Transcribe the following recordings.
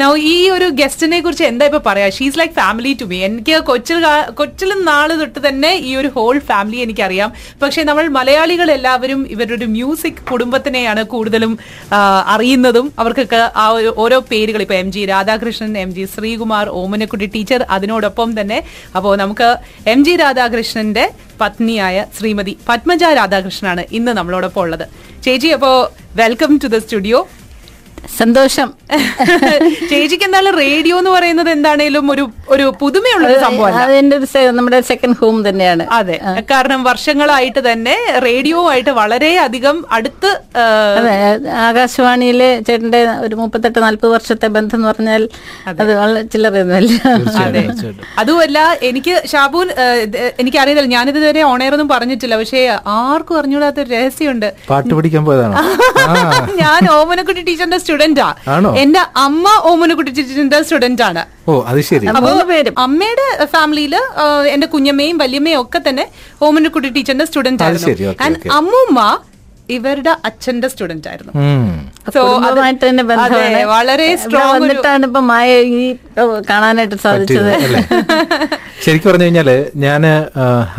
Now, ഈ ഒരു ഗസ്റ്റിനെ കുറിച്ച് എന്താ ഇപ്പൊ പറയാ? She's like family to me എനിക്ക് കൊച്ചിൽ കൊച്ചിലും നാൾ തൊട്ട് തന്നെ ഈ ഒരു ഹോൾ ഫാമിലി എനിക്കറിയാം. പക്ഷെ നമ്മൾ മലയാളികൾ എല്ലാവരും ഇവരുടെ ഒരു മ്യൂസിക് കുടുംബത്തിനെയാണ് കൂടുതലും അറിയുന്നതും. അവർക്കൊക്കെ ആ ഓരോ പേരുകൾ ഇപ്പൊ M G Radhakrishnan M G Sreekumar Omanakutty teacher അതിനോടൊപ്പം തന്നെ. അപ്പോൾ നമുക്ക് എം ജി രാധാകൃഷ്ണന്റെ പത്നിയായ ശ്രീമതി പത്മജ രാധാകൃഷ്ണനാണ് ഇന്ന് നമ്മളോടൊപ്പം ഉള്ളത്. ചേച്ചി അപ്പോ വെൽക്കം ടു ദ സ്റ്റുഡിയോ സന്തോഷം. ചേച്ചിക്ക് എന്തായാലും റേഡിയോ എന്ന് പറയുന്നത് എന്താണേലും ഒരു ഒരു പുതുമയുള്ള സംഭവം അതിന്റെ നമ്മുടെ സെക്കൻഡ് ഹോം തന്നെയാണ്. അതെ. കാരണം വർഷങ്ങളായിട്ട് തന്നെ റേഡിയോ ആയിട്ട് വളരെ അധികം അടുത്ത് ആകാശവാണിയിലെ ചേട്ടന്റെ ഒരു മുപ്പത്തെട്ട് നാല്പത് വർഷത്തെ ബന്ധം എന്ന് പറഞ്ഞാൽ അത്. വളരെ ചില്ലറയൊന്നുമല്ല. അതെ. അതുമല്ല എനിക്ക് ഷാബൂൻ എനിക്ക് അറിയത്തില്ല ഞാനിത് വരെ ഓണയറൊന്നും പറഞ്ഞിട്ടില്ല പക്ഷേ ആർക്കും അറിഞ്ഞൂടാത്ത ഒരു രഹസ്യമുണ്ട്. പാട്ട് പഠിക്കാൻ പോയതാണോ? ഞാൻ ഓമനക്കുട്ടി ടീച്ചറിന്റെ സ്റ്റുഡന്റ് ആണോ? എന്റെ അമ്മ ഓമനക്കുട്ടി ടീച്ചറിന്റെ സ്റ്റുഡന്റ് ആണ്. ഓ അത് ശരി. അപ്പൊ അമ്മയുടെ ഫാമിലിയിൽ എന്റെ കുഞ്ഞമ്മയും വല്യമ്മയും ഒക്കെ തന്നെ ഓമനക്കുട്ടി ടീച്ചറിന്റെ സ്റ്റുഡന്റ് ആയിരുന്നു. അമ്മൂമ്മ ഇവരുടെ അച്ഛന്റെ സ്റ്റുഡന്റ് ആയിരുന്നു. സോ അതുമായിട്ട് തന്നെ ബന്ധമാണ്. വളരെ സ്ട്രോങ് വന്നിട്ടാണ് ഇപ്പൊ മായ ഈ കാണാനായിട്ട് സാധിച്ചത്. അല്ലേ? ശരിക്കും പറഞ്ഞു കഴിഞ്ഞാൽ ഞാൻ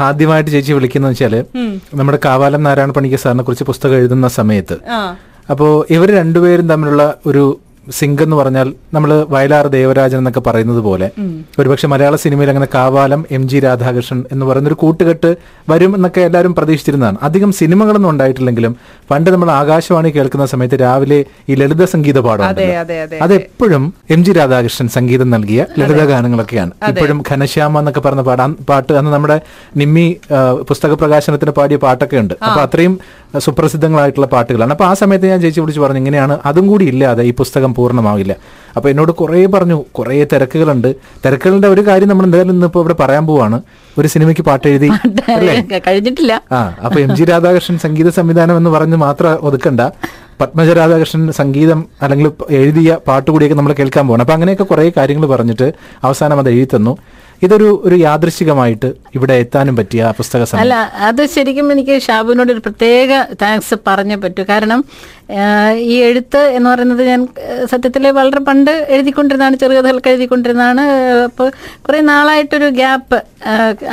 ആദ്യമായിട്ട് ചേച്ചി വിളിക്കുന്ന വെച്ചാൽ നമ്മുടെ കാവാലം നാരായണ പണിക്ക് സാറിനെ കുറിച്ച് പുസ്തകം എഴുതുന്ന സമയത്ത് ആ അപ്പോ ഇവർ രണ്ടുപേരും തമ്മിലുള്ള ഒരു സിങ്ക് എന്ന് പറഞ്ഞാൽ നമ്മൾ വയലാർ ദേവരാജൻ എന്നൊക്കെ പറയുന്നത് പോലെ ഒരുപക്ഷെ മലയാള സിനിമയിൽ അങ്ങനെ കാവാലം എം ജി രാധാകൃഷ്ണൻ എന്ന് പറയുന്ന ഒരു കൂട്ടുകെട്ട് വരും എന്നൊക്കെ എല്ലാവരും പ്രതീക്ഷിച്ചിരുന്നതാണ്. അധികം സിനിമകളൊന്നും ഉണ്ടായിട്ടില്ലെങ്കിലും പണ്ട് നമ്മൾ ആകാശവാണി കേൾക്കുന്ന സമയത്ത് രാവിലെ ഈ ലളിത സംഗീത പാഠം അതെ, അതെപ്പോഴും എം ജി രാധാകൃഷ്ണൻ സംഗീതം നൽകിയ ലളിത ഗാനങ്ങളൊക്കെയാണ്. ഇപ്പോഴും ഘനശ്യാമ എന്നൊക്കെ പറഞ്ഞ പാട്ട് അന്ന് പാട്ട് അന്ന് നമ്മുടെ നിമ്മി പുസ്തക പ്രകാശനത്തിന് പാടിയ പാട്ടൊക്കെ ഉണ്ട്. അപ്പൊ അത്രയും സുപ്രസിദ്ധങ്ങളായിട്ടുള്ള പാട്ടുകളാണ്. അപ്പോൾ ആ സമയത്ത് ഞാൻ ചേച്ചി വിളിച്ച് പറഞ്ഞു ഇങ്ങനെയാണ് അതും കൂടി ഇല്ലാതെ ഈ പുസ്തകം പൂർണമാവില്ല. അപ്പോൾ എന്നോട് കുറേ പറഞ്ഞു കുറേ തിരക്കുകളുണ്ട്. തിരക്കുകളുടെ ഒരു കാര്യം നമ്മൾ എന്തായാലും ഇന്നിപ്പോൾ ഇവിടെ പറയാൻ പോവാണ്. ഒരു സിനിമയ്ക്ക് പാട്ട് എഴുതി കഴിഞ്ഞിട്ടില്ല. ആ അപ്പോൾ എം ജി രാധാകൃഷ്ണൻ സംഗീത സംവിധാനം എന്ന് പറഞ്ഞ് മാത്രം ഒതുക്കണ്ട. പത്മജ രാധാകൃഷ്ണൻ സംഗീതം അല്ലെങ്കിൽ എഴുതിയ പാട്ട് പാട്ടുകൂടിയൊക്കെ നമ്മൾ കേൾക്കാൻ പോകണം അപ്പൊ അങ്ങനെയൊക്കെ കുറേ കാര്യങ്ങൾ പറഞ്ഞിട്ട് അവസാനം അത് എഴുതി തന്നു. ഇതൊരു ഒരു യാദൃശികമായിട്ട് ഇവിടെ എത്താനും പറ്റിയ പുസ്തക അല്ല അത് ശരിക്കും എനിക്ക് ഷാബുവിനോട് ഒരു പ്രത്യേക താങ്ക്സ് പറഞ്ഞേ പറ്റൂ. കാരണം ഈ എഴുത്ത് എന്ന് പറയുന്നത് ഞാൻ സത്യത്തിൽ വളരെ പണ്ട് എഴുതിക്കൊണ്ടിരുന്നതാണ് ചെറുകഥകൾക്ക് എഴുതിക്കൊണ്ടിരുന്നതാണ്. അപ്പോൾ കുറേ നാളായിട്ടൊരു ഗ്യാപ്പ്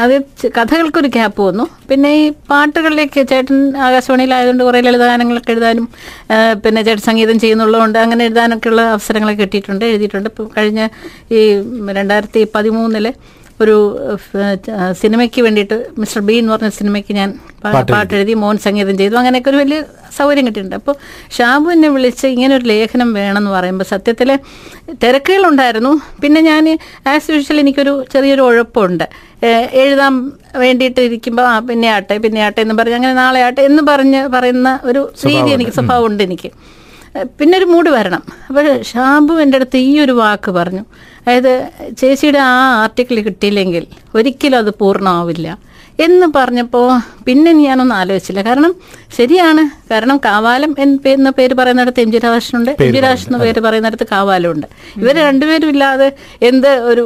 അത് കഥകൾക്കൊരു ഗ്യാപ്പ് വന്നു. പിന്നെ ഈ പാട്ടുകളിലേക്ക് ചേട്ടൻ ആകാശവാണിയിലായതുകൊണ്ട് കുറേ ലളിതഗാനങ്ങളൊക്കെ എഴുതാനും പിന്നെ ചേട്ടൻ സംഗീതം ചെയ്യുന്നുള്ളതുകൊണ്ട് അങ്ങനെ എഴുതാനൊക്കെയുള്ള അവസരങ്ങളൊക്കെ കിട്ടിയിട്ടുണ്ട് എഴുതിയിട്ടുണ്ട്. കഴിഞ്ഞ ഈ രണ്ടായിരത്തി പതിമൂന്നിൽ ഒരു സിനിമയ്ക്ക് വേണ്ടിയിട്ട് മിസ്റ്റർ ബി എന്ന് പറഞ്ഞ സിനിമയ്ക്ക് ഞാൻ പാട്ടെഴുതി പാട്ട് എഴുതി. മോൻ സംഗീതം ചെയ്തു. അങ്ങനെയൊക്കെ ഒരു വലിയ സൗകര്യം കിട്ടിയിട്ടുണ്ട്. അപ്പോൾ ഷാബു എന്നെ വിളിച്ച് ഇങ്ങനെ ഒരു ലേഖനം വേണമെന്ന് പറയുമ്പോൾ സത്യത്തിൽ തിരക്കുകളുണ്ടായിരുന്നു. പിന്നെ ഞാൻ ആസ് യൂഷ്വൽ എനിക്കൊരു ചെറിയൊരു ഉഴപ്പമുണ്ട് ഏഹ്, എഴുതാൻ വേണ്ടിയിട്ട് ഇരിക്കുമ്പോൾ ആ പിന്നെ ആട്ടെ പിന്നെ ആട്ടെ എന്ന് പറഞ്ഞ് അങ്ങനെ നാളെ ആട്ടെ എന്ന് പറഞ്ഞ് പറയുന്ന ഒരു രീതി എനിക്ക് സ്വഭാവമുണ്ട് എനിക്ക്. പിന്നെ ഒരു മൂഡ് വരണം. അപ്പോൾ ഷാബു എന്റെ അടുത്ത് ഈ ഒരു വാക്ക് പറഞ്ഞു. അതായത് ചേച്ചിയുടെ ആ ആർട്ടിക്കിൾ കിട്ടിയില്ലെങ്കിൽ ഒരിക്കലും അത് പൂർണമാവില്ല എന്ന് പറഞ്ഞപ്പോൾ പിന്നെ ഞാനൊന്നും ആലോചിച്ചില്ല. കാരണം ശരിയാണ്. കാരണം കാവാലം എന്ന പേര് പറയുന്നിടത്ത് എം ജി രാധാകൃഷ്ണനുണ്ട് എം ജി രാധാകൃഷ്ണൻ എന്ന പേര് പറയുന്നിടത്ത് കാവാലം ഉണ്ട് ഇവർ രണ്ടുപേരും ഇല്ലാതെ എന്ത് ഒരു.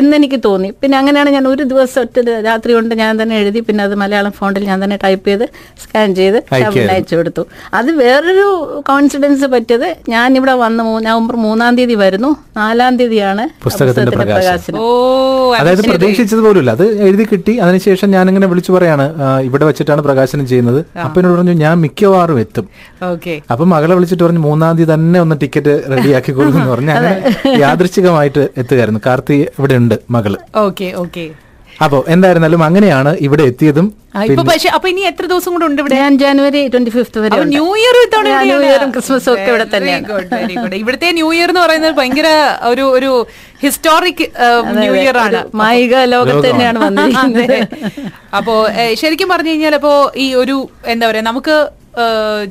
എന്നെനിക്ക് തോന്നി. പിന്നെ അങ്ങനെയാണ് ഞാൻ ഒരു ദിവസം ഒറ്റ രാത്രി കൊണ്ട് ഞാൻ തന്നെ എഴുതി പിന്നെ അത് മലയാളം ഫോണ്ടിൽ ഞാൻ തന്നെ ടൈപ്പ് ചെയ്ത് സ്കാൻ ചെയ്ത് അയച്ചു കൊടുത്തു. അത് വേറൊരു കോൺഫിഡൻസ് പറ്റിയത് ഞാൻ ഇവിടെ വന്ന് നവംബർ മൂന്നാം തീയതി വരുന്നു. നാലാം തീയതിയാണ് പുസ്തകത്തിന്റെ പ്രകാശനം. ഓ അതായത് പ്രതീക്ഷിച്ചത് പോലുമില്ല അത് എഴുതി കിട്ടി. അതിനുശേഷം ഞാൻ ഇങ്ങനെ വിളിച്ചു പറയാണ് ഇവിടെ വെച്ചിട്ടാണ് പ്രകാശനം ചെയ്യുന്നത്. അപ്പൊ എന്നോട് പറഞ്ഞു ഞാൻ മിക്കവാറും എത്തും. ഓക്കെ. അപ്പൊ മകളെ വിളിച്ചിട്ട് പറഞ്ഞു മൂന്നാം തീയതി തന്നെ ഒന്ന് ടിക്കറ്റ് റെഡിയാക്കി കൊടുക്കുന്നു പറഞ്ഞു. അങ്ങനെ യാദൃശ്ചികമായിട്ട് എത്തുകയായിരുന്നു. കാർത്തി ഇവിടെ ഉണ്ട് മകൾ. Okay okay. അപ്പോ എന്തായിരുന്നാലും അങ്ങനെയാണ് ഇവിടെ എത്തിയതും ഇപ്പൊ പക്ഷെ അപ്പൊ ഇനി എത്ര ദിവസം കൂടെ ഉണ്ട് ഇവിടെ? ഞാൻ ജനുവരി ട്വന്റി ഫിഫ്ത് വരെ ന്യൂ ഇയർ ഇത്തവണ ന്യൂ ഇയറും ക്രിസ്മസും ഒക്കെ ഇവിടെ തന്നെയാണ്. ഇവിടുത്തെ ന്യൂ ഇയർ എന്ന് പറയുന്നത് ഭയങ്കര ഒരു ഒരു ഹിസ്റ്റോറിക് ന്യൂ ഇയർ ആണ്. മായിക ലോകത്ത് തന്നെയാണ് വന്നിരിക്കുന്നത്. അപ്പോ ശരിക്കും പറഞ്ഞു കഴിഞ്ഞാൽ അപ്പോ ഈ ഒരു എന്താ പറയാ നമുക്ക്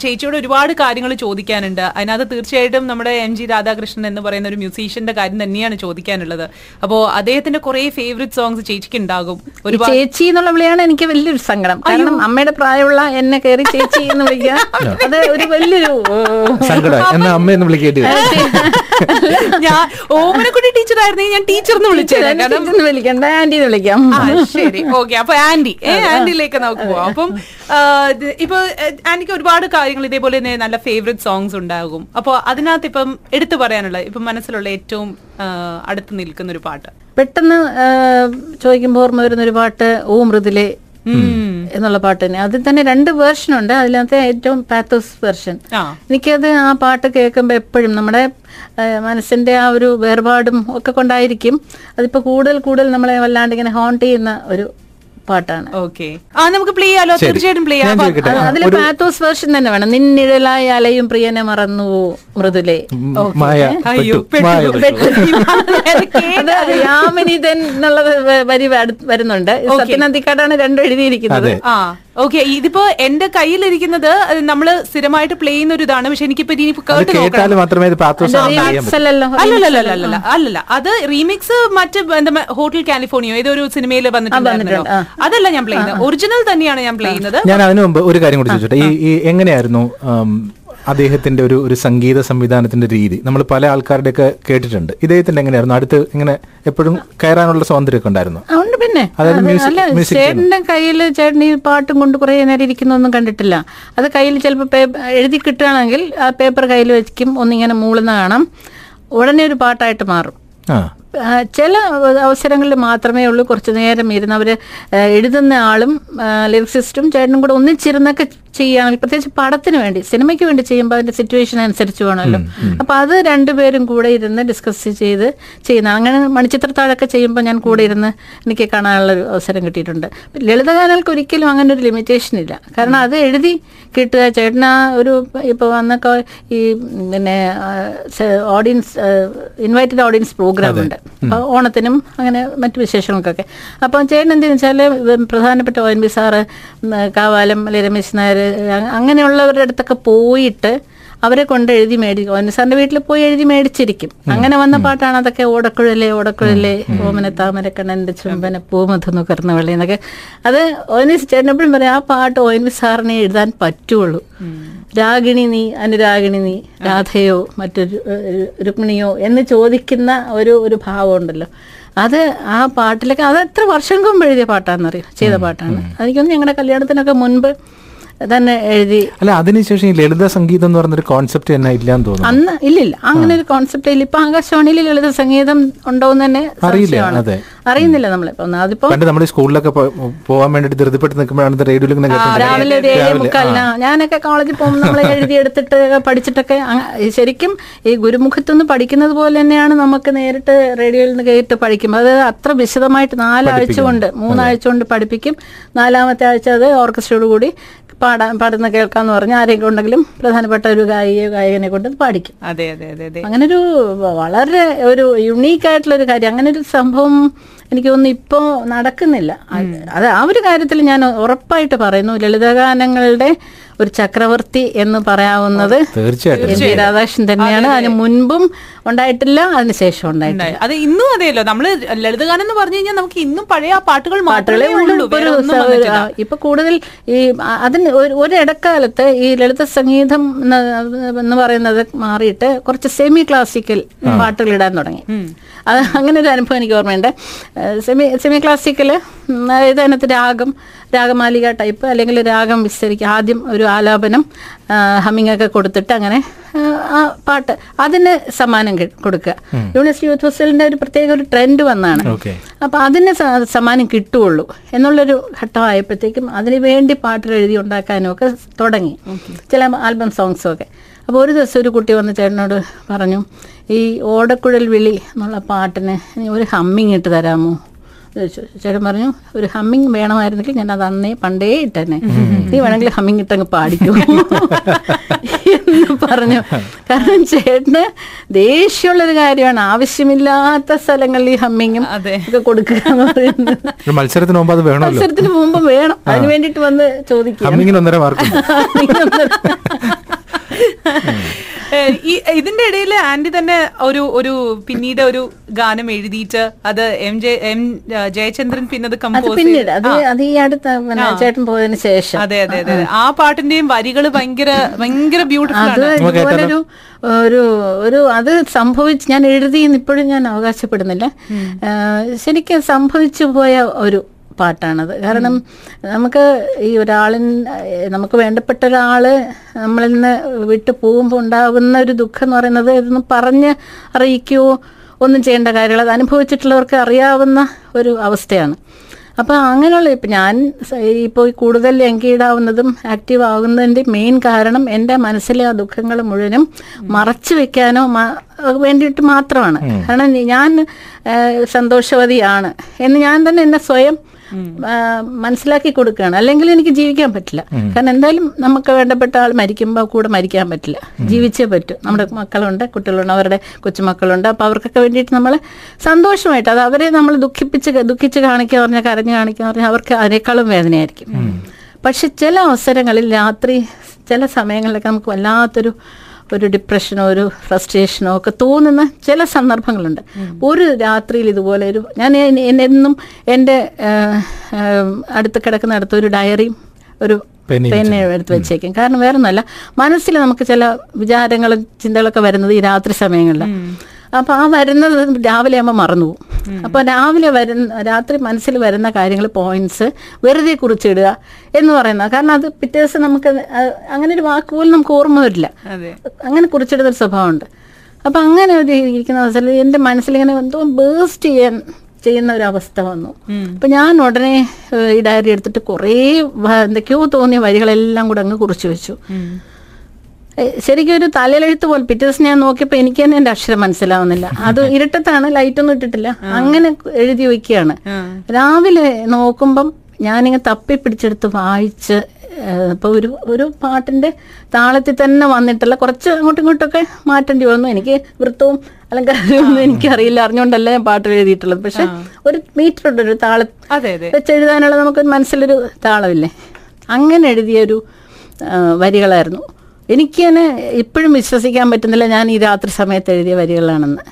ചേച്ചിയോട് ഒരുപാട് കാര്യങ്ങൾ ചോദിക്കാനുണ്ട്. അതിനകത്ത് തീർച്ചയായിട്ടും നമ്മുടെ എം ജി രാധാകൃഷ്ണൻ എന്ന് പറയുന്ന ഒരു മ്യൂസീഷ്യന്റെ കാര്യം തന്നെയാണ് ചോദിക്കാനുള്ളത്. അപ്പോ അദ്ദേഹത്തിന്റെ കുറെ ഫേവറേറ്റ് സോങ്സ് ചേച്ചിക്ക് ഉണ്ടാകും. ഒരു ഒരുപാട് ചേച്ചി എന്നുള്ള വിളിയാണ് എനിക്ക് വലിയൊരു സങ്കടം. കാരണം അമ്മയുടെ പ്രായമുള്ള എന്നെ കയറി ചേച്ചി എന്ന് വിളിക്കുക അത് ഒരു വലിയൊരു സങ്കടം എന്നാ അമ്മയെന്ന് വിളിക്കേണ്ടി ഞാൻ ഓമനക്കുട്ടി ടീച്ചർ ആയിരുന്നെങ്കിൽ ഞാൻ ടീച്ചർ എന്ന് വിളിച്ചേനെ കാരണം ആന്റി എന്ന് വിളിക്കാം. ആ ശരി. ഓക്കെ. അപ്പൊ ആന്റി. ഏ ആന്റിയിലേക്ക് നമുക്ക് പോവാം. അപ്പം ഇപ്പൊ ആന്റിക്ക് ഒരുപാട് കാര്യങ്ങൾ ഇതേപോലെ തന്നെ നല്ല ഫേവറേറ്റ് സോങ്സ് ഉണ്ടാകും. അപ്പൊ അതിനകത്ത് ഇപ്പം എടുത്തു പറയാനുള്ള ഇപ്പം മനസ്സിലുള്ള ഏറ്റവും അടുത്ത് നിൽക്കുന്ന ഒരു പാട്ട്. പെട്ടെന്ന് ചോദിക്കുമ്പോൾ ഓർമ്മ വരുന്ന ഒരു പാട്ട് ഓ മൃദുലേ എന്നുള്ള പാട്ട് തന്നെ അതിൽ തന്നെ രണ്ട് വേർഷൻ ഉണ്ട്. അതിനകത്തെ ഏറ്റവും പാത്തോസ് വേർഷൻ എനിക്കത് ആ പാട്ട് കേൾക്കുമ്പോൾ എപ്പോഴും നമ്മുടെ മനസ്സിന്റെ ആ ഒരു വേർപാടും ഒക്കെ കൊണ്ടായിരിക്കും. അതിപ്പോൾ കൂടുതൽ കൂടുതൽ നമ്മളെ വല്ലാണ്ട് ഇങ്ങനെ ഹോണ്ട് ചെയ്യുന്ന ഒരു പാട്ടാണ്. ഓക്കെ ആ നമുക്ക് പ്ലേ ചെയ്യാലോ. തീർച്ചയായിട്ടും പ്ലേ ചെയ്യാം. അതിൽ പാത്തോസ് വേർഷൻ തന്നെ വേണം. നിന്നിഴലായി അലയും പ്രിയനെ മറന്നു മൃദുലേ. യാമിനിതൻ എന്നുള്ള വരി വരുന്നുണ്ട്. സത്യനന്ദിക്കാടാണ് രണ്ടും എഴുതിയിരിക്കുന്നത്. ആ. ഓക്കെ ഇതിപ്പോ എന്റെ കയ്യിലിരിക്കുന്നത് നമ്മൾ നമ്മൾ സ്ഥിരമായിട്ട് പ്ലേ ചെയ്യുന്ന ഒരു ഇതാണ് പക്ഷെ എനിക്കിപ്പോ ഇനി അത് കേട്ടാൽ മാത്രമേ അല്ലല്ലോ? അല്ലല്ല അത് റീമിക്സ് മറ്റ് എന്താ ഹോട്ടൽ കാലിഫോർണിയോ ഏതൊരു സിനിമയിൽ വന്നിട്ടുണ്ടായിരുന്നല്ലോ. അതല്ല ഞാൻ പ്ലേ ചെയ്യുന്നത്. ഒറിജിനൽ തന്നെയാണ് ഞാൻ പ്ലേ ചെയ്യുന്നത്. ഞാൻ അതിനു മുമ്പ് ഒരു കാര്യം കൂടി ചോദിച്ചോട്ടെ. ഈ എങ്ങനെയായിരുന്നു അദ്ദേഹത്തിന്റെ ഒരു ഒരു സംഗീത സംവിധാനത്തിന്റെ രീതി. നമ്മൾ പല ആൾക്കാരുടെയൊക്കെ കേട്ടിട്ടുണ്ട്. ഇദ്ദേഹത്തിന്റെ എങ്ങനെയായിരുന്നു? അടുത്ത് ഇങ്ങനെ എപ്പോഴും കയറാനുള്ള സ്വാതന്ത്ര്യമൊക്കെ ഉണ്ടായിരുന്നു? അതുകൊണ്ട് പിന്നെ. അല്ല ചേട്ടന്റെ കയ്യിൽ ചേട്ടൻ ഈ പാട്ടും കൊണ്ട് കുറെ നേരം ഇരിക്കുന്നൊന്നും കണ്ടിട്ടില്ല. അത് കയ്യിൽ ചിലപ്പോൾ എഴുതി കിട്ടുകയാണെങ്കിൽ ആ പേപ്പർ കയ്യിൽ വെക്കും ഒന്നിങ്ങനെ മൂളുന്ന കാണാം. ഉടനെ ഒരു പാട്ടായിട്ട് മാറും. ചില അവസരങ്ങളിൽ മാത്രമേ ഉള്ളൂ. കുറച്ചു നേരം ഇരുന്ന് അവർ എഴുതുന്ന ആളും ലിറിക്സിസ്റ്റും ചേട്ടനും കൂടെ ഒന്നിച്ചിരുന്നൊക്കെ ചെയ്യുകയാണെങ്കിൽ പ്രത്യേകിച്ച് പടത്തിന് വേണ്ടി സിനിമയ്ക്ക് വേണ്ടി ചെയ്യുമ്പോൾ അതിന്റെ സിറ്റുവേഷൻ അനുസരിച്ച് വേണമല്ലോ. അപ്പൊ അത് രണ്ടുപേരും കൂടെ ഇരുന്ന് ഡിസ്കസ് ചെയ്ത് ചെയ്യുന്ന അങ്ങനെ മണിച്ചിത്രത്താഴൊക്കെ ചെയ്യുമ്പോൾ ഞാൻ കൂടെ ഇരുന്ന് എനിക്ക് കാണാനുള്ള ഒരു അവസരം കിട്ടിയിട്ടുണ്ട്. ലളിതഗാനങ്ങൾക്ക് ഒരിക്കലും അങ്ങനെ ഒരു ലിമിറ്റേഷൻ ഇല്ല. കാരണം അത് എഴുതി കിട്ടുക ചേട്ടൻ ആ ഒരു ഇപ്പോൾ വന്നൊക്കെ ഈ പിന്നെ ഓഡിയൻസ് ഇൻവൈറ്റഡ് ഓഡിയൻസ് പ്രോഗ്രാം ഉണ്ട്. ഓണത്തിനും അങ്ങനെ മറ്റു വിശേഷങ്ങൾക്കൊക്കെ. അപ്പം ചേട്ടൻ എന്തെന്ന് വെച്ചാൽ പ്രധാനപ്പെട്ട O N V sir Kavalam അല്ലെങ്കിൽ രമേശ് നായർ അങ്ങനെയുള്ളവരുടെ അടുത്തൊക്കെ പോയിട്ട് അവരെ കൊണ്ട് എഴുതി മേടിക്കും. ഒ സാറിന്റെ വീട്ടിൽ പോയി എഴുതി മേടിച്ചിരിക്കും. അങ്ങനെ വന്ന പാട്ടാണ് അതൊക്കെ ഓടക്കുഴലേ ഓടക്കുഴലേ ഓമന താമരക്കണ്ണന്റെ ചുംബന പൂമധു നുകർന്ന വെള്ളി എന്നൊക്കെ. അത് ഓനിസ് ചേട്ടനപ്പോഴും പറയും ആ പാട്ട് വി സാറിനെ എഴുതാൻ പറ്റുള്ളൂ. രാഗിണി നീ അനുരാഗിണി നീ രാധയോ മറ്റൊരു രുക്മിണിയോ എന്ന് ചോദിക്കുന്ന ഒരു ഒരു ഭാവം ഉണ്ടല്ലോ. അത് ആ പാട്ടിലൊക്കെ അത് എത്ര വർഷം മുമ്പ് എഴുതിയ പാട്ടാണെന്നറിയോ? ചെയ്ത പാട്ടാണ്. എനിക്കൊന്ന് ഞങ്ങളുടെ കല്യാണത്തിനൊക്കെ മുൻപ് തന്നെ എഴുതി അല്ല അതിനുശേഷം ഈ ലളിത സംഗീതം എന്ന് പറഞ്ഞൊരു കോൺസെപ്റ്റ് തന്നെ ഇല്ലാന്ന് തോന്നുന്നു. അന്ന് ഇല്ലില്ല. അങ്ങനെ ഒരു കോൺസെപ്റ്റ് ഇല്ല. ഇപ്പൊ ആകാശവാണിയിൽ ലളിത സംഗീതം ഉണ്ടോ എന്ന് തന്നെ അറിയില്ല, അതെ. അറിയുന്നില്ല നമ്മളിപ്പോ. അതിപ്പോ പണ്ട് നമ്മൾ സ്കൂളിലൊക്കെ പോകാൻ വേണ്ടിട്ട് ധൃതിപ്പെട്ട് നിൽക്കുമ്പോഴാണ് റേഡിയോ റേഡിയോയിൽ. രാവിലെ ഒരു ഏഴ് മുക്കാലിന് ഞാനൊക്കെ കോളേജിൽ പോകുമ്പോൾ നമ്മൾ എഴുതി എടുത്തിട്ട് പഠിച്ചിട്ടൊക്കെ ശരിക്കും ഈ ഗുരുമുഖത്തുനിന്ന് പഠിക്കുന്നത് പോലെ തന്നെയാണ് നമുക്ക് നേരിട്ട് റേഡിയോയിൽ നിന്ന് കേട്ട് പഠിക്കും അത് അത്ര വിശദമായിട്ട് നാലാഴ്ച കൊണ്ട് മൂന്നാഴ്ച കൊണ്ട് പഠിപ്പിക്കും. നാലാമത്തെ ആഴ്ച അത് ഓർക്കസ്ട്രയോട് കൂടി പാടാൻ പാടുന്ന കേൾക്കാന്ന് പറഞ്ഞാൽ ആരെങ്കിലും ഉണ്ടെങ്കിലും പ്രധാനപ്പെട്ട ഒരു ഗായികയോ ഗായകനെ കൊണ്ട് പാടിക്കും. അതെ അതെ അതെ അതെ. അങ്ങനെ ഒരു വളരെ ഒരു യുണീക്ക് ആയിട്ടുള്ള ഒരു കാര്യം. അങ്ങനെ ഒരു സംഭവം എനിക്ക് തോന്നുന്നു ഇപ്പോ നടക്കുന്നില്ല. അത് ആ ഒരു കാര്യത്തിൽ ഞാൻ ഉറപ്പായിട്ട് പറയുന്നു. ലളിതഗാനങ്ങളുടെ ഒരു ചക്രവർത്തി എന്ന് പറയാവുന്നത് തീർച്ചയായിട്ടും. രാധാകൃഷ്ണൻ തന്നെയാണ്. അതിന് മുൻപും ഉണ്ടായിട്ടില്ല അതിന് ശേഷം ഉണ്ടായിട്ടില്ല. അത് ഇന്നും അതെയല്ലോ. നമ്മൾ ലളിതഗാനം എന്ന് പറഞ്ഞു കഴിഞ്ഞാൽ നമുക്ക് ഇന്നും പഴയ പാട്ടുകൾ പാട്ടുകളെ മാത്രമേ ഉള്ളൂ. ഇപ്പൊ കൂടുതൽ ഈ അതിന് ഒരു- ഒരു ഇടക്കാലത്ത് ഈ ലളിത സംഗീതം എന്ന് എന്ന് പറയുന്നത് മാറിയിട്ട് കുറച്ച് സെമി ക്ലാസിക്കൽ പാട്ടുകൾ ഇടാൻ തുടങ്ങി. അത് അങ്ങനെ ഒരു അനുഭവം എനിക്ക് ഓർമ്മയുണ്ട്. സെമി സെമി ക്ലാസിക്കൽ അതായത് അതിനകത്ത് രാഗം രാഗമാലിക ടൈപ്പ് അല്ലെങ്കിൽ രാഗം വിസ്തരിക്കുക. ആദ്യം ഒരു ആലാപനം ഹമ്മിങ് ഒക്കെ കൊടുത്തിട്ട് അങ്ങനെ ആ, പാട്ട് അതിന് സമ്മാനം കൊടുക്കുക. യൂണിവേഴ്സിറ്റി യൂത്ത് ഫെസ്റ്റിവലിന്റെ ഒരു പ്രത്യേക ഒരു ട്രെൻഡ് വന്നാണ്. ഓക്കെ. അപ്പൊ അതിന് സമ്മാനം കിട്ടുള്ളൂ എന്നുള്ളൊരു ഘട്ടമായപ്പോഴത്തേക്കും അതിന് വേണ്ടി പാട്ടുകൾ എഴുതി ഉണ്ടാക്കാനും ഒക്കെ തുടങ്ങി ചില ആൽബം സോങ്സും ഒക്കെ. അപ്പോൾ ഒരു ദിവസം ഒരു കുട്ടി വന്ന് ചേട്ടനോട് പറഞ്ഞു ഈ ഓടക്കുഴൽ വിളി എന്നുള്ള പാട്ടിന് ഒരു ഹമ്മിങ് ഇട്ട് തരാമോ? ചേട്ടൻ പറഞ്ഞു ഒരു ഹമ്മിങ് വേണമായിരുന്നെങ്കിൽ ഞാൻ അത് അന്നേ പണ്ടേ ഇട്ടന്നെ നീ വേണമെങ്കിൽ ഹമ്മിങ് ഇട്ടങ്ങ് പാടിക്കൂ. എന്ന് പറഞ്ഞു. കാരണം ചേട്ടന് ദേഷ്യമുള്ളൊരു കാര്യമാണ്. ആവശ്യമില്ലാത്ത സ്ഥലങ്ങളിൽ ഈ ഹമ്മിങ്ങും അതെ. ഒക്കെ കൊടുക്കുക എന്ന് പറയുന്നത്. ഒരു മത്സരത്തിന് മുമ്പ് അത് വേണമല്ലോ. മത്സരത്തിന് മുമ്പ് വേണം. അതിന് വേണ്ടിട്ട് വന്ന് ചോദിക്കുക ഇതിന്റെ ഇടയിൽ ആന്റി തന്നെ ഒരു ഒരു പിന്നീട് ഒരു ഗാനം എഴുതിയിട്ട് അത് എം ജെ എം ജയചന്ദ്രൻ പിന്നെ അത് അത് കമ്പോസ് പിന്നീട് അത് അത് ഈ അടുത്ത ചേട്ടൻ പോയതിന് ശേഷം. അതെ അതെ അതെ ആ പാട്ടിന്റെയും വരികൾ ഭയങ്കര ഭയങ്കര ബ്യൂട്ടിഫുൾ അത് ആണ്. ഒരു ഒരു അത് സംഭവിച്ച് ഞാൻ എഴുതി ഇപ്പോഴും ഞാൻ അവകാശപ്പെടുന്നില്ല. ശരിക്കും സംഭവിച്ചു പോയ ഒരു പാട്ടാണത്. കാരണം നമുക്ക് ഈ ഒരാളിൻ നമുക്ക് വേണ്ടപ്പെട്ട ഒരാൾ നമ്മളിൽ നിന്ന് വിട്ടു പോകുമ്പോൾ ഉണ്ടാകുന്ന ഒരു ദുഃഖം എന്ന് പറയുന്നത് ഇതൊന്നും പറഞ്ഞ് അറിയിക്കുകയോ ഒന്നും ചെയ്യേണ്ട കാര്യങ്ങൾ അത് അനുഭവിച്ചിട്ടുള്ളവർക്ക് അറിയാവുന്ന ഒരു അവസ്ഥയാണ്. അപ്പോൾ അങ്ങനെയുള്ള ഇപ്പം ഞാൻ ഇപ്പോൾ കൂടുതൽ എൻഗേജ് ആവുന്നതും ആക്റ്റീവ് ആകുന്നതിന്റെ മെയിൻ കാരണം എന്റെ മനസ്സിലെ ആ ദുഃഖങ്ങൾ മുഴുവനും മറച്ചു വെക്കാനോ വേണ്ടിയിട്ട് മാത്രമാണ്. കാരണം ഞാൻ സന്തോഷവതിയാണ്. എന്ന് ഞാൻ തന്നെ എന്നെ സ്വയം മനസ്സിലാക്കി കൊടുക്കുകയാണ്. അല്ലെങ്കിൽ എനിക്ക് ജീവിക്കാൻ പറ്റില്ല. കാരണം എന്തായാലും നമുക്ക് വേണ്ടപ്പെട്ട ആൾ മരിക്കുമ്പോൾ കൂടെ മരിക്കാൻ പറ്റില്ല. ജീവിച്ചേ പറ്റൂ. നമ്മുടെ മക്കളുണ്ട് കുട്ടികളുണ്ട് അവരുടെ കൊച്ചുമക്കളുണ്ട്. അപ്പോൾ അവർക്കൊക്കെ വേണ്ടിയിട്ട് നമ്മൾ സന്തോഷമായിട്ട് അത് അവരെ നമ്മൾ ദുഃഖിപ്പിച്ച് ദുഃഖിച്ച് കാണിക്കുക പറഞ്ഞാൽ കരഞ്ഞ് കാണിക്കുക പറഞ്ഞാൽ അവർക്ക് അതിനേക്കാളും വേദനയായിരിക്കും. പക്ഷെ ചില അവസരങ്ങളിൽ രാത്രി ചില സമയങ്ങളിലൊക്കെ നമുക്ക് വല്ലാത്തൊരു ഒരു ഡിപ്രഷനോ ഒരു ഫ്രസ്ട്രേഷനോ ഒക്കെ തോന്നുന്ന ചില സന്ദർഭങ്ങളുണ്ട്. ഒരു രാത്രിയിൽ ഇതുപോലെ ഒരു ഞാൻ എന്നെന്നും എന്നും എന്റെ അടുത്ത് കിടക്കുന്ന അടുത്ത് ഒരു ഡയറി ഒരു പെന്നെ എടുത്ത് വെച്ചേക്കും. കാരണം വേറെ ഒന്നുമല്ല മനസ്സിൽ നമുക്ക് ചില വിചാരങ്ങളും ചിന്തകളൊക്കെ വരുന്നത് ഈ രാത്രി സമയങ്ങളിലാണ് അപ്പോൾ ആ വരുന്നത് രാവിലെ ആകുമ്പോൾ മറന്നു പോകും അപ്പൊ രാവിലെ വരുന്ന രാത്രി മനസ്സിൽ വരുന്ന കാര്യങ്ങൾ പോയിന്റ്സ് വെറുതെ കുറിച്ചിടുക എന്ന് പറയുന്നത്. കാരണം അത് പിറ്റേ ദിവസം നമുക്ക് അങ്ങനെ ഒരു വാക്ക് പോലും നമുക്ക് ഓർമ്മ വരില്ല. അങ്ങനെ കുറിച്ചിടുന്ന ഒരു സ്വഭാവമുണ്ട്. അപ്പൊ അങ്ങനെ ഒരു ഇരിക്കുന്ന അവസരത്തിൽ എന്റെ മനസ്സിലിങ്ങനെ എന്തോ ബേസ്റ്റ് ചെയ്യാൻ ചെയ്യുന്ന ഒരു അവസ്ഥ വന്നു. അപ്പൊ ഞാൻ ഉടനെ ഈ ഡയറി എടുത്തിട്ട് കുറേ എന്തൊക്കെയോ തോന്നിയ വരികളെല്ലാം കൂടെ അങ്ങ് കുറിച്ചു വെച്ചു. ശരിക്കും ഒരു തലയിലെഴുത്ത് പോലെ പിറ്റേ ദിവസം ഞാൻ നോക്കിയപ്പോൾ എനിക്ക് തന്നെ എന്റെ അക്ഷരം മനസ്സിലാവുന്നില്ല. അത് ഇരുട്ടത്താണ് ലൈറ്റൊന്നും ഇട്ടിട്ടില്ല. അങ്ങനെ എഴുതി വയ്ക്കുകയാണ്. രാവിലെ നോക്കുമ്പം ഞാനിങ്ങനെ തപ്പി പിടിച്ചെടുത്ത് വായിച്ച് ഇപ്പൊ ഒരു ഒരു പാട്ടിന്റെ താളത്തിൽ തന്നെ വന്നിട്ടുള്ള കുറച്ച് അങ്ങോട്ടും ഇങ്ങോട്ടൊക്കെ മാറ്റേണ്ടി വന്നു. എനിക്ക് വൃത്തവും അലങ്കാരവും എനിക്കറിയില്ല. അറിഞ്ഞുകൊണ്ടല്ല ഞാൻ പാട്ട് എഴുതിയിട്ടുള്ളത്. പക്ഷെ ഒരു മീറ്റർ ഉണ്ട് ഒരു താള വെച്ച് എഴുതാനുള്ള നമുക്ക് മനസ്സിലൊരു താളമില്ലേ? അങ്ങനെ എഴുതിയ ഒരു വരികളായിരുന്നു. എനിക്ക് തന്നെ ഇപ്പോഴും വിശ്വസിക്കാൻ പറ്റുന്നില്ല ഞാൻ ഈ രാത്രി സമയത്ത് എഴുതിയ വരികളാണെന്ന്.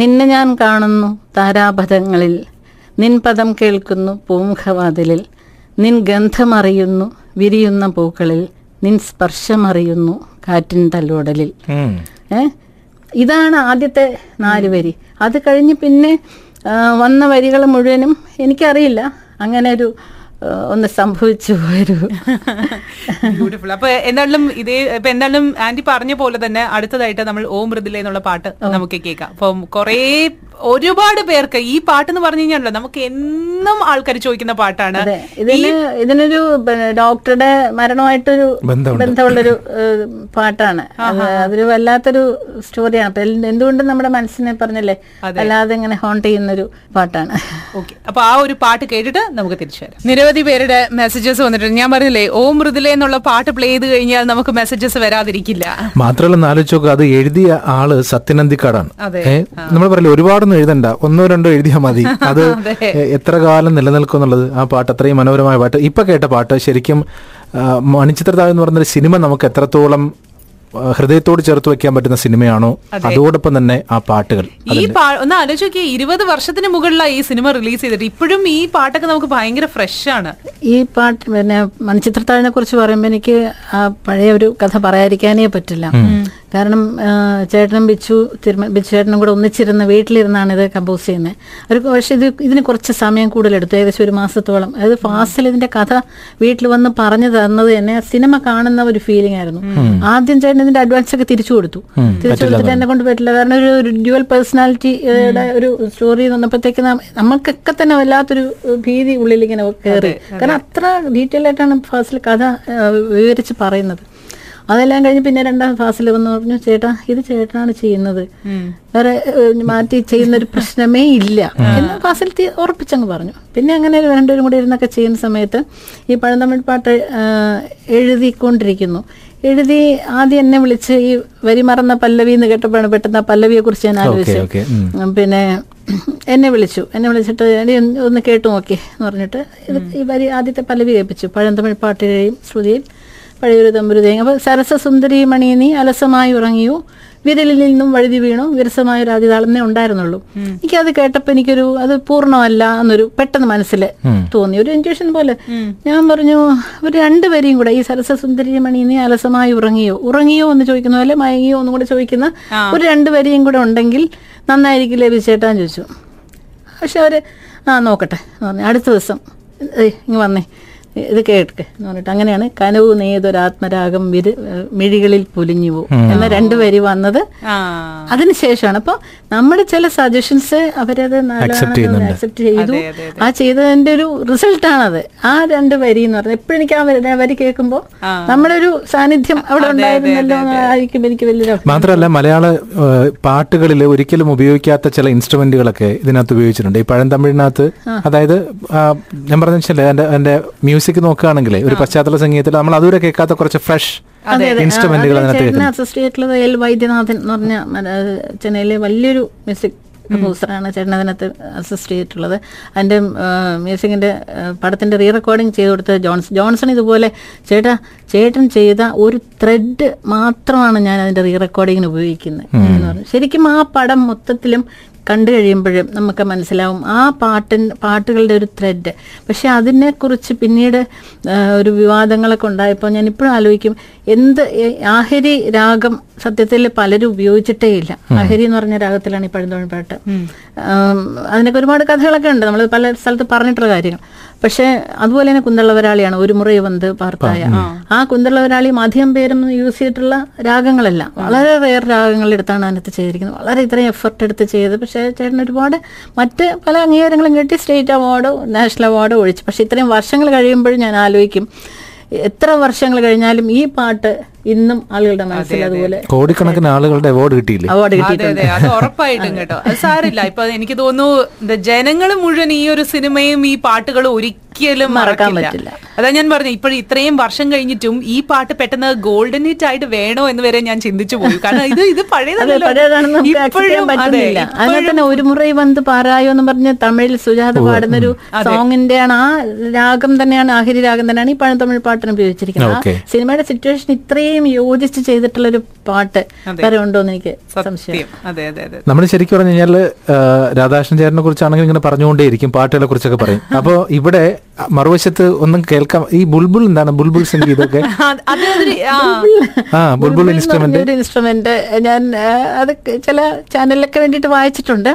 നിന്നെ ഞാൻ കാണുന്നു താരാപഥങ്ങളിൽ. നിൻ പദം കേൾക്കുന്നു പൂമുഖവാതിലിൽ. നിൻ ഗന്ധമറിയുന്നു വിരിയുന്ന പൂക്കളിൽ. നിൻ സ്പർശമറിയുന്നു കാറ്റിൻ തലോടലിൽ. ഏ ഇതാണ് ആദ്യത്തെ നാല് വരി. അത് കഴിഞ്ഞ് പിന്നെ വന്ന വരികൾ മുഴുവനും എനിക്കറിയില്ല. അങ്ങനെ ഒരു ഒന്ന് സംഭവിച്ചു പോയൊരു ബ്യൂട്ടിഫുൾ അപ്പൊ എന്തായാലും ഇതേ ഇപ്പൊ എന്തായാലും ആന്റി പറഞ്ഞ പോലെ തന്നെ അടുത്തതായിട്ട് നമ്മൾ ഓം മൃദുല എന്നുള്ള പാട്ട് നമുക്ക് കേൾക്കാം. അപ്പം കുറെ ഒരുപാട് പേർക്ക് ഈ പാട്ട് എന്ന് പറഞ്ഞു കഴിഞ്ഞാലോ നമുക്ക് എന്നും ആൾക്കാർ ചോദിക്കുന്ന പാട്ടാണ്. അതെ. ഇതിന് ഇതിനൊരു ഡോക്ടറുടെ മരണമായിട്ടൊരു. ബന്ധമുള്ളൊരു പാട്ടാണ്. അത് അതൊരു വല്ലാത്തൊരു സ്റ്റോറിയാണ് അപ്പൊ എന്തുകൊണ്ടും നമ്മുടെ മനസ്സിനെ പറഞ്ഞല്ലേ അല്ലാതെ ഇങ്ങനെ ഹോണ്ട് ചെയ്യുന്നൊരു പാട്ടാണ്. ഓക്കെ അപ്പൊ ആ ഒരു പാട്ട് കേട്ടിട്ട് നമുക്ക് തിരിച്ചു വരാം. നിരവധി പേരുടെ മെസ്സേജസ് വന്നിട്ടുണ്ട്. ഞാൻ പറഞ്ഞില്ലേ ഓം മൃദുല എന്നുള്ള പാട്ട് പ്ലേ ചെയ്ത് കഴിഞ്ഞാൽ നമുക്ക് മെസ്സേജസ് വരാതിരിക്കില്ല. മാത്രമല്ല ഒന്ന് ആലോചിച്ച് അത് എഴുതിയ ആൾ സത്യനന്ദിക്കാടാണ്. നമ്മൾ പറയില്ല ഒരുപാടൊന്നും എഴുതണ്ട. ഒന്നോ രണ്ടോ എഴുതിയാൽ മതി. അത് എത്ര കാലം നിലനിൽക്കും എന്നുള്ളത്. ആ പാട്ട് അത്രയും മനോഹരമായ പാട്ട്. ഇപ്പൊ കേട്ട പാട്ട് ശരിക്കും മണിച്ചിത്രതാവ് മണിച്ചിത്രതാഴ് എന്ന് പറഞ്ഞൊരു സിനിമ നമുക്ക് എത്രത്തോളം ഹൃദയത്തോട് ചേർത്ത് വെക്കാൻ പറ്റുന്ന സിനിമയാണോ? അതോടൊപ്പം തന്നെ ആ പാട്ടുകൾ. ഈ ഒന്ന് ആലോചിക്കുക ഇരുപത് വർഷത്തിന് മുകളിലാണ് ഈ സിനിമ റിലീസ് ചെയ്തിട്ട്. ഇപ്പോഴും ഈ പാട്ടൊക്കെ നമുക്ക് ഭയങ്കര ഫ്രഷ് ആണ്. ഈ പാട്ട് പിന്നെ മണിച്ചിത്രത്താഴിനെ കുറിച്ച് പറയുമ്പോൾ എനിക്ക് ആ പഴയ ഒരു കഥ പറയാതിരിക്കാനേ പറ്റില്ല. കാരണം ചേട്ടനും ബിച്ചു തിരുമ ബിച്ചു ചേട്ടനും കൂടെ ഒന്നിച്ചിരുന്ന് വീട്ടിലിരുന്നാണ് ഇത് കമ്പോസ് ചെയ്യുന്നത്. ഒരു പക്ഷേ ഇത് ഇതിന് കുറച്ച് സമയം കൂടുതലെടുത്തു. ഏകദേശം ഒരു മാസത്തോളം. അതായത് ഫാസിൽ ഇതിന്റെ കഥ വീട്ടിൽ വന്ന് പറഞ്ഞു തന്നത് തന്നെ സിനിമ കാണുന്ന ഒരു ഫീലിംഗ് ആയിരുന്നു. ആദ്യം ചേട്ടൻ ഇതിന്റെ അഡ്വാൻസ് ഒക്കെ തിരിച്ചു കൊടുത്തു. തിരിച്ചു കൊടുത്തിട്ട് എന്നെ കൊണ്ട് പറ്റില്ല. കാരണം ഒരു ഡ്യുവൽ പേഴ്സണാലിറ്റിയുടെ ഒരു സ്റ്റോറി വന്നപ്പോഴത്തേക്ക് നമുക്കൊക്കെ തന്നെ വല്ലാത്തൊരു ഭീതി ഉള്ളിൽ ഇങ്ങനെ കയറി കാരണം അത്ര ഡീറ്റെയിൽ ആയിട്ടാണ് ഫാസിൽ കഥ വിവരിച്ച് പറയുന്നത്. അതെല്ലാം കഴിഞ്ഞ് പിന്നെ രണ്ടാം ഫാസിൽ വന്ന് പറഞ്ഞു ചേട്ടാ ഇത് ചേട്ടനാണ് ചെയ്യുന്നത്. വേറെ മാറ്റി ചെയ്യുന്ന ഒരു പ്രശ്നമേ ഇല്ല. എന്ന് ഫാസിൽ തി- ഉറപ്പിച്ചങ്ങ് പറഞ്ഞു. പിന്നെ അങ്ങനെ രണ്ടുപേരും കൂടി ഇരുന്നൊക്കെ ചെയ്യുന്ന സമയത്ത് ഈ പഴന്തമിഴ് പാട്ട് എഴുതിക്കൊണ്ടിരിക്കുന്നു. എഴുതി ആദ്യം എന്നെ വിളിച്ച് ഈ വരി മറന്ന പല്ലവി എന്ന് കേട്ടപ്പോഴാണ് പെട്ടെന്ന് ആ പല്ലവിയെ കുറിച്ച് ഞാൻ. ഉം, പിന്നെ എന്നെ വിളിച്ചു. എന്നെ വിളിച്ചിട്ട് ഒന്ന് കേട്ടു നോക്കി. എന്ന് പറഞ്ഞിട്ട് ഇത് ഈ വരി ആദ്യത്തെ പല്ലവി കേൾപ്പിച്ചു. പഴന്തമിഴ് പാട്ടിലെയും ശ്രുതിയിൽ പഴയൊരു തമ്പുരു തേങ്ങ. അപ്പൊ സരസസുന്ദരി മണി നീ അലസമായി ഉറങ്ങിയോ? വിരലിൽ നിന്നും വഴുതി വീണു? വിരസമായ ഒരു അതിതാളെന്നേ ഉണ്ടായിരുന്നുള്ളൂ. എനിക്കത് കേട്ടപ്പോൾ എനിക്കൊരു അത് പൂർണമല്ല എന്നൊരു പെട്ടെന്ന് മനസ്സിൽ തോന്നി. ഒരു ഇന്റ്യൂഷൻ പോലെ. ഞാൻ പറഞ്ഞു ഒരു രണ്ടുപേരെയും കൂടെ ഈ സരസസുന്ദരി മണി നീ അലസമായി ഉറങ്ങിയോ? ഉറങ്ങിയോ എന്ന് ചോദിക്കുന്ന പോലെ മയങ്ങിയോ എന്നും കൂടെ ചോദിക്കുന്ന ഒരു രണ്ടുപേരെയും കൂടെ ഉണ്ടെങ്കിൽ നന്നായിരിക്കില്ലേ വിശേട്ടാൻ ചോദിച്ചു. പക്ഷെ അവർ ആ നോക്കട്ടെ എന്ന് പറഞ്ഞു. അടുത്ത ദിവസം ഏയ് ഇങ്ങ് വന്നേ. ഇത് കേൾക്കെ എന്ന് പറഞ്ഞിട്ട് അങ്ങനെയാണ് കനവ് നെയ്തൊരാത്മരാഗം വിരു മിഴികളിൽ പൊലിഞ്ഞു പോകും എന്ന രണ്ടു വരി വന്നത് ആ. അതിനുശേഷമാണ് അപ്പോൾ നമ്മുടെ ചില സജഷൻസ് അവരത് അക്സെപ്റ്റ് ചെയ്തു. ആ ചെയ്തതിന്റെ ഒരു റിസൾട്ടാണത് ആ രണ്ട് വരി എന്ന് പറഞ്ഞാൽ എപ്പോഴും എനിക്ക് ആ വരി- വരി കേൾക്കുമ്പോൾ നമ്മുടെ ഒരു സാന്നിധ്യം അവിടെ ഉണ്ടായിരുന്നല്ലോ ആയിരിക്കും എനിക്ക് വലിയ മാത്രമല്ല മലയാള പാട്ടുകളിൽ ഒരിക്കലും ഉപയോഗിക്കാത്ത ചില ഇൻസ്ട്രുമെന്റുകളൊക്കെ ഇതിനകത്ത് ഉപയോഗിച്ചിട്ടുണ്ട്. ഈ പഴം തമിഴിനകത്ത് അതായത് ഞാൻ പറഞ്ഞ എന്റെ മ്യൂസിക് നോക്കുകയാണെങ്കിൽ ഒരു പശ്ചാത്തല സംഗീതത്തിൽ നമ്മൾ അതുവരെ കേൾക്കാത്ത കുറച്ച് ഫ്രഷ് ഇൻസ്ട്രുമെന്റുകൾ അതിനകത്ത് അസിസ്റ്റ് ചെയ്തിട്ടുള്ളത് എൽ വൈദ്യനാഥൻ എന്ന് പറഞ്ഞ ചെന്നൈയിലെ വലിയൊരു മ്യൂസിക് കമ്പോസറാണ് ചേട്ടൻ അതിനകത്ത് അസിസ്റ്റ് ചെയ്തിട്ടുള്ളത് അതിന്റെ മ്യൂസിക്കിന്റെ പടത്തിന്റെ റീ റെക്കോർഡിങ് ചെയ്ത് കൊടുത്തത് ജോൺസൺ ജോൺസൺ ഇതുപോലെ ചേട്ടാ ചേട്ടൻ ചെയ്ത ഒരു ത്രെഡ് മാത്രമാണ് ഞാൻ അതിന്റെ റീ റെക്കോർഡിങ്ങിന് ഉപയോഗിക്കുന്നത് എന്ന് പറഞ്ഞു. ശരിക്കും ആ പടം മൊത്തത്തിലും കണ്ടു കഴിയുമ്പോഴും നമുക്ക് മനസ്സിലാവും ആ പാട്ടിൻ പാട്ടുകളുടെ ഒരു ത്രെഡ് പക്ഷെ അതിനെക്കുറിച്ച് പിന്നീട് ഒരു വിവാദങ്ങളൊക്കെ ഉണ്ടായപ്പോൾ ഞാൻ ഇപ്പോഴും ആലോചിക്കും എന്ത് ആഹരി രാഗം സത്യത്തിൽ പലരും ഉപയോഗിച്ചിട്ടേ ഇല്ല ആഹരി എന്ന് പറഞ്ഞ രാഗത്തിലാണ് ഈ പഴുതോണി പാട്ട്. അതിനൊക്കെ ഒരുപാട് കഥകളൊക്കെ ഉണ്ട്. നമ്മൾ പല സ്ഥലത്ത് പറഞ്ഞിട്ടുള്ള കാര്യങ്ങൾ. പക്ഷേ അതുപോലെ തന്നെ കുന്തളവരാളിയാണ് ഒരു മുറി വന്ന് പാർത്തായ. ആ കുന്തളവരാളിയും അധികം പേരും യൂസ് ചെയ്തിട്ടുള്ള രാഗങ്ങളല്ല. വളരെ റെയർ രാഗങ്ങളെടുത്താണ് അതിനകത്ത് ചെയ്തിരിക്കുന്നത്. വളരെ ഇത്രയും എഫർട്ട് എടുത്ത് ചെയ്ത് പക്ഷേ ചേട്ടൻ ഒരുപാട് മറ്റ് പല അംഗീകാരങ്ങളും കിട്ടി. സ്റ്റേറ്റ് അവാർഡോ നാഷണൽ അവാർഡോ ഒഴിച്ചു. പക്ഷേ ഇത്രയും വർഷങ്ങൾ കഴിയുമ്പോഴും ഞാൻ ആലോചിക്കും എത്ര വർഷങ്ങൾ കഴിഞ്ഞാലും ഈ പാട്ട് ഇന്നും ആളുകളുടെ മനസ്സിൽ അതുപോലെ കോടിക്കണക്കിന് ആളുകളുടെ അവാർഡ് കിട്ടിയില്ലേ? അവാർഡ് കിട്ടിയിട്ടുണ്ട്. അത് ഉറപ്പായിട്ടും കേട്ടോ. അത് സാരില്ല ഇപ്പൊ എനിക്ക് തോന്നുന്നു ജനങ്ങൾ മുഴുവൻ ഈ ഒരു സിനിമയും ഈ പാട്ടുകളും ഒരിക്കലും മറക്കാൻ പറ്റില്ല. അതാ ഞാൻ പറഞ്ഞു ഇപ്പോൾ ഇത്രയും വർഷം കഴിഞ്ഞിട്ടും ഈ പാട്ട് പെട്ടെന്ന് ഗോൾഡൻ ഹിറ്റ് ആയിട്ട് വേണോ എന്ന് വരെ ഞാൻ ചിന്തിച്ചു പോയി. കാരണം ഇത് ഇത്. പഴയതാണെന്ന് ഒരു മുറി വന്ന് പാറായോ എന്ന് പറഞ്ഞ് തമിഴിൽ സുജാത പാടുന്ന ഒരു സോങ്ങിന്റെ ആണ് ആ രാഗം തന്നെയാണ് ആഹിരി രാഗം തന്നെയാണ് ഈ തമിഴ് പാട്ടിന് ഉപയോഗിച്ചിരിക്കുന്നത്. സിനിമയുടെ സിറ്റുവേഷൻ ഇത്രയും യോജിച്ച് ചെയ്തിട്ടുള്ള ഒരു പാട്ട് വരെ ഉണ്ടോ എന്ന് എനിക്ക് സംശയം. അതെ അതെ അതെ. നമ്മൾ ശരിക്കും പറഞ്ഞു കഴിഞ്ഞാൽ രാധാകൃഷ്ണൻ ചേട്ടനെ കുറിച്ചാണെങ്കിൽ ഇങ്ങനെ പറഞ്ഞുകൊണ്ടേയിരിക്കും പാട്ടുകളെ കുറിച്ചൊക്കെ പറയും. അപ്പോൾ ഇവിടെ മറുവശത്ത് ഒന്നും കേൾക്കാം. ഈ ബുൾബുൾ എന്താണ്? ബുൾബുൾ സംഗീതമൊക്കെ ആ, ബുൾബുൾ. ഇൻസ്ട്രുമെന്റ് ഇൻസ്ട്രുമെന്റ് ഞാൻ അത് ചില ചാനലിലൊക്കെ വേണ്ടിയിട്ട് വായിച്ചിട്ടുണ്ട്.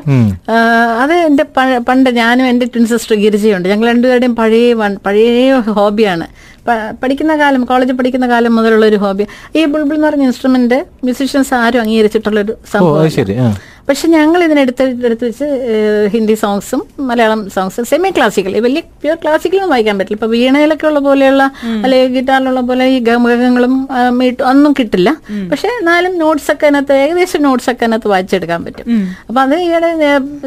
അത് എന്റെ പണ്ട് ഞാനും എന്റെ ട്വിൻ സിസ്റ്റർ ഗിരിജയുണ്ട്. ഞങ്ങൾ രണ്ടുപേരുടെയും പഴയ പഴയ ഹോബിയാണ്. പഠിക്കുന്ന കാലം കോളേജിൽ പഠിക്കുന്ന കാലം മുതലുള്ള ഒരു ഹോബി ഈ ബുൾബുൾ എന്ന് പറഞ്ഞ ഇൻസ്ട്രുമെന്റ് മ്യൂസീഷ്യൻസ് ആരും അംഗീകരിച്ചിട്ടുള്ള ഒരു ഓ സംഭവം പക്ഷെ ഞങ്ങൾ ഇതിനെടുത്തെടുത്ത് വെച്ച് ഹിന്ദി സോങ്സും മലയാളം സോങ്സും സെമി ക്ലാസിക്കൽ വലിയ പ്യൂർ ക്ലാസിക്കലൊന്നും വായിക്കാൻ പറ്റില്ല. ഇപ്പൊ വീണയിലൊക്കെ ഉള്ള പോലെയുള്ള അല്ലെങ്കിൽ ഗിറ്റാറിലുള്ള പോലെ ഈ ഗമകങ്ങളും മീട്ടും ഒന്നും കിട്ടില്ല. പക്ഷെ എന്നാലും നോട്ട്സ് ഒക്കെ അതിനകത്ത് ഏകദേശം നോട്ട്സ് ഒക്കെ അതിനകത്ത് വായിച്ചെടുക്കാൻ പറ്റും. അപ്പൊ അത് ഈയിടെ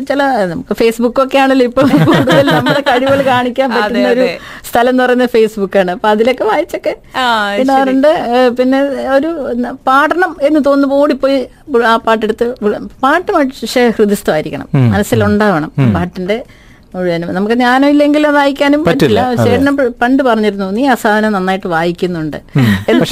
ചില നമുക്ക് ഫേസ്ബുക്ക് ഒക്കെ ആണല്ലോ ഇപ്പൊ കൂടുതൽ നമ്മുടെ കഴിവുകൾ കാണിക്കാൻ പറ്റുന്ന ഒരു സ്ഥലം എന്ന് പറയുന്നത് ഫേസ്ബുക്കാണ് അപ്പൊ അതിലൊക്കെ വായിച്ചൊക്കെ ഇടാറുണ്ട്. പിന്നെ ഒരു പാടണം എന്ന് തോന്നുന്നു ഓടിപ്പോയി ആ പാട്ടെടുത്ത് ബു- പാട്ട് പക്ഷേ ഹൃദയസ്ഥമായിരിക്കണം. മനസ്സിലുണ്ടാവണം. പാട്ടിന്റെ മുഴുവനും. നമുക്ക് ജ്ഞാനം ഇല്ലെങ്കിൽ അത് വായിക്കാനും പറ്റില്ല. ചേട്ടനും പണ്ട് പറഞ്ഞിരുന്നു നീ ആ സാധനം നന്നായിട്ട് വായിക്കുന്നുണ്ട്.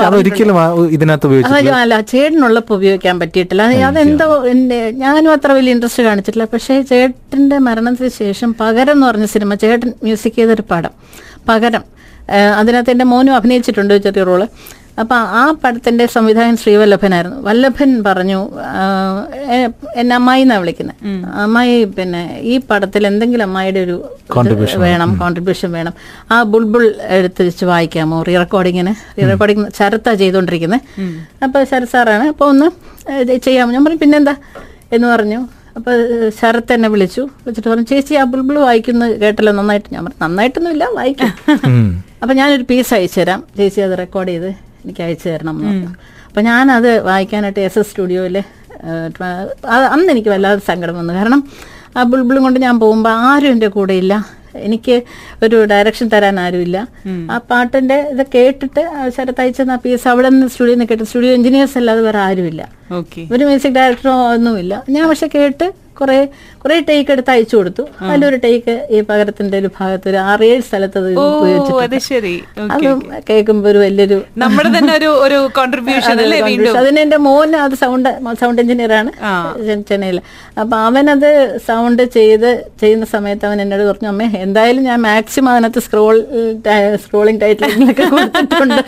അതൊരിക്കലും ഇതിനകത്ത് അല്ല ചേട്ടനുള്ളപ്പോ ഉപയോഗിക്കാൻ പറ്റിയിട്ടില്ല. അത് അതെന്തോ എന്റെ ഞാനും അത്ര വലിയ ഇൻട്രസ്റ്റ് കാണിച്ചിട്ടില്ല. പക്ഷേ ചേട്ടന്റെ മരണത്തിന് ശേഷം പകരം എന്ന് പറഞ്ഞ സിനിമ ചേട്ടൻ മ്യൂസിക് ചെയ്തൊരു പടം. പകരം. അതിനകത്ത് എന്റെ മോനും അഭിനയിച്ചിട്ടുണ്ട് ചെറിയ റോൾ. അപ്പം ആ പടത്തിന്റെ സംവിധായകൻ ശ്രീവല്ലഭനായിരുന്നു. വല്ലഭൻ പറഞ്ഞു എന്നെ അമ്മായി എന്നാണ് വിളിക്കുന്നത് അമ്മായി പിന്നെ ഈ പടത്തിൽ എന്തെങ്കിലും അമ്മായിയുടെ ഒരു വേണം കോൺട്രിബ്യൂഷൻ വേണം. ആ ബുൾബുൾ എടുത്ത് വെച്ച് വായിക്കാമോ? റീ റെക്കോർഡിങ്ങിന് റീ റെക്കോർഡിങ് ശരത്താ ചെയ്തുകൊണ്ടിരിക്കുന്നത് അപ്പോൾ ശരത് സാറാണ് അപ്പോൾ ഒന്ന് ചെയ്യാമോ? ഞാൻ പറഞ്ഞു പിന്നെന്താ? എന്ന് പറഞ്ഞു. അപ്പോൾ ശരത്ത് എന്നെ വിളിച്ചു. വിളിച്ചിട്ട് പറഞ്ഞു ചേച്ചി ആ ബുൾബുൾ വായിക്കുന്ന കേട്ടല്ലോ? നന്നായിട്ട്? ഞാൻ പറഞ്ഞു നന്നായിട്ടൊന്നുമില്ല വായിക്കാം. അപ്പം ഞാനൊരു പീസ് അയച്ചു തരാം ചേച്ചി അത് റെക്കോർഡ് ചെയ്ത് എനിക്ക് അയച്ചു തരണം എന്ന് അപ്പം ഞാനത് വായിക്കാനായിട്ട് എസ് എസ് സ്റ്റുഡിയോയിലെ അന്ന് എനിക്ക് വല്ലാതെ സങ്കടം വന്നു. കാരണം ആ ബുൾബിളും കൊണ്ട് ഞാൻ പോകുമ്പോൾ ആരും എന്റെ കൂടെ ഇല്ല. എനിക്ക് ഒരു ഡയറക്ഷൻ തരാൻ ആരുമില്ല ആ പാട്ടിന്റെ ഇത് കേട്ടിട്ട് ആ ശരത്ത് അയച്ചെന്ന പീസ് അവിടെ നിന്ന് സ്റ്റുഡിയോ നിന്ന് കേട്ട് സ്റ്റുഡിയോ എഞ്ചിനീയേഴ്സ് അല്ലാതെ വേറെ ആരുമില്ല ഓക്കെ ഒരു മ്യൂസിക് ഡയറക്ടറോ ഒന്നുമില്ല. ഞാൻ പക്ഷെ കേട്ട് കുറെ കുറെ ടേക്ക് എടുത്ത് അയച്ചു കൊടുത്തു. അതിലൊരു ടേക്ക് ഈ പകരത്തിന്റെ ഒരു ഭാഗത്ത് ഒരു ആറേഴ് സ്ഥലത്ത് അത് ഉപയോഗിച്ചിട്ടുണ്ട്. അത് ഒരു വലിയൊരു നമ്മുടെ തന്നെ ഒരു ഒരു കോൺട്രിബ്യൂഷൻ. അതിന് എന്റെ മോൻ അത് സൗണ്ട് സൗണ്ട് എഞ്ചിനീയർ ആണ്. ചെന്നൈയിൽ അപ്പൊ അവനത് സൗണ്ട് ചെയ്ത് ചെയ്യുന്ന സമയത്ത് അവൻ എന്നോട് പറഞ്ഞു അമ്മേ എന്തായാലും ഞാൻ മാക്സിമം അതിനകത്ത് സ്ക്രോൾ സ്ക്രോളിംഗ് ടൈറ്റിലൊക്കെ കൊടുത്തിട്ടുണ്ട്.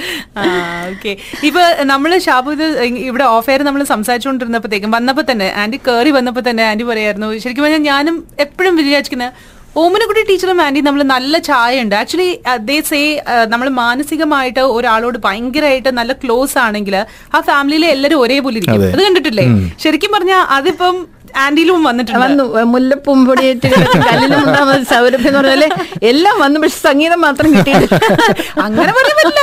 ഇപ്പൊ നമ്മൾ ഷാബു ഇത് ഇവിടെ ഓഫ് എയർ നമ്മൾ സംസാരിച്ചുകൊണ്ടിരുന്നപ്പോഴത്തേക്കും വന്നപ്പോ തന്നെ ആന്റി കേറി വന്നപ്പോ തന്നെ ആന്റി പറയായിരുന്നു. ശരിക്കും പറഞ്ഞാൽ ഞാനും എപ്പോഴും വിചാരിക്കുന്നത് ഓമനക്കുട്ടി ടീച്ചറും ആന്റി നമ്മൾ നല്ല ചായ ഉണ്ട് ആക്ച്വലി ദേ സേ നമ്മൾ മാനസികമായിട്ട് ഒരാളോട് ഭയങ്കരമായിട്ട് നല്ല ക്ലോസ് ആണെങ്കിൽ ആ ഫാമിലിയിലെ എല്ലാവരും ഒരേപോലെ ഇരിക്കും. അത്. കണ്ടിട്ടില്ലേ? ശരിക്കും പറഞ്ഞാൽ അതിപ്പം ആന്റിയിലും വന്നിട്ടുണ്ട്. വന്നു. മുല്ലപ്പും പൊടിയേറ്റ് കിടക്കും സൗരഭ്യം എന്ന് പറഞ്ഞാൽ എല്ലാം വന്നു പക്ഷെ സംഗീതം മാത്രം കിട്ടിയിട്ടില്ല അങ്ങനെ പറയുന്നില്ല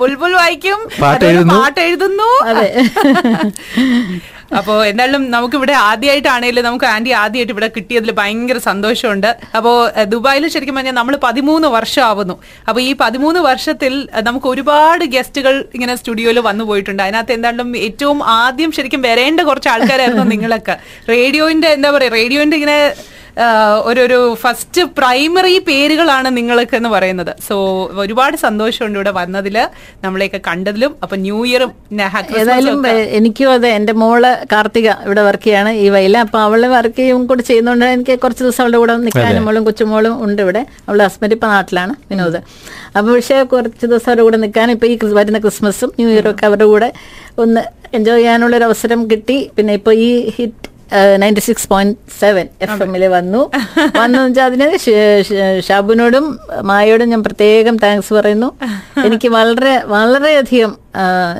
ബുൾബുൾ വായിക്കും. പാട്ട് എഴുതുന്നു. എഴുതുന്നു. അപ്പോ എന്തായാലും നമുക്ക് ഇവിടെ ആദ്യമായിട്ടാണെങ്കിലും നമുക്ക് ആന്റി ആദ്യമായിട്ട് ഇവിടെ കിട്ടിയതിൽ ഭയങ്കര സന്തോഷമുണ്ട്. അപ്പോ ദുബായിൽ ശരിക്കും പറഞ്ഞാൽ നമ്മൾ പതിമൂന്ന് വർഷം ആവുന്നു അപ്പൊ ഈ പതിമൂന്ന് വർഷത്തിൽ നമുക്ക് ഒരുപാട് ഗസ്റ്റുകൾ ഇങ്ങനെ സ്റ്റുഡിയോയിൽ വന്നു പോയിട്ടുണ്ട്. അതിനകത്ത് എന്തായാലും ഏറ്റവും ആദ്യം ശരിക്കും വരേണ്ട കുറച്ച് ആൾക്കാരായിരുന്നു നിങ്ങളൊക്കെ. റേഡിയോന്റെ എന്താ പറയാ റേഡിയോന്റെ ഇങ്ങനെ ഒരു ഒരു ഫസ്റ്റ് പ്രൈമറി പേരുകളാണ് നിങ്ങൾക്ക് എന്ന് പറയുന്നത്. സോ ഒരുപാട് സന്തോഷമുണ്ട് ഇവിടെ വന്നതിൽ നമ്മളെയൊക്കെ കണ്ടതിലും. അപ്പൊ ന്യൂ ഇയറും ഏതായാലും എനിക്കും അതെ എന്റെ മോൾ കാർത്തിക ഇവിടെ വർക്ക് ചെയ്യാണ് ഈ വയല അപ്പൊ അവൾ വർക്ക് ചെയ്യും കൂടെ ചെയ്യുന്നതുകൊണ്ട് എനിക്ക് കുറച്ച് ദിവസം അവളുടെ കൂടെ നിൽക്കാനും മോളും കൊച്ചുമോളും ഉണ്ട് ഇവിടെ. അവളുടെ ഹസ്ബൻഡ് ഇപ്പൊ നാട്ടിലാണ് വിനോദ്. അപ്പൊ പക്ഷേ കുറച്ച് ദിവസം അവരുടെ കൂടെ നിൽക്കാനും ഇപ്പൊ ഈ വരുന്ന ക്രിസ്മസും ന്യൂ ഇയറും ഒക്കെ അവരുടെ കൂടെ ഒന്ന് എൻജോയ് ചെയ്യാനുള്ള ഒരു അവസരം കിട്ടി. പിന്നെ ഇപ്പൊ ഈ hit ninety six point seven F എമ്മിൽ വന്നു. വന്നു വെച്ചാൽ അതിന് ഷാബുനോടും മായയോടും ഞാൻ പ്രത്യേകം താങ്ക്സ് പറയുന്നു. എനിക്ക് വളരെ വളരെയധികം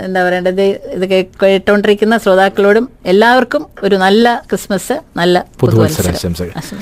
എന്താ പറയേണ്ടത് ഇത് കേട്ടോണ്ടിരിക്കുന്ന ശ്രോതാക്കളോടും എല്ലാവർക്കും ഒരു നല്ല ക്രിസ്മസ് നല്ല പുതുവത്സര. പുതുവത്സരം ആശംസകൾ.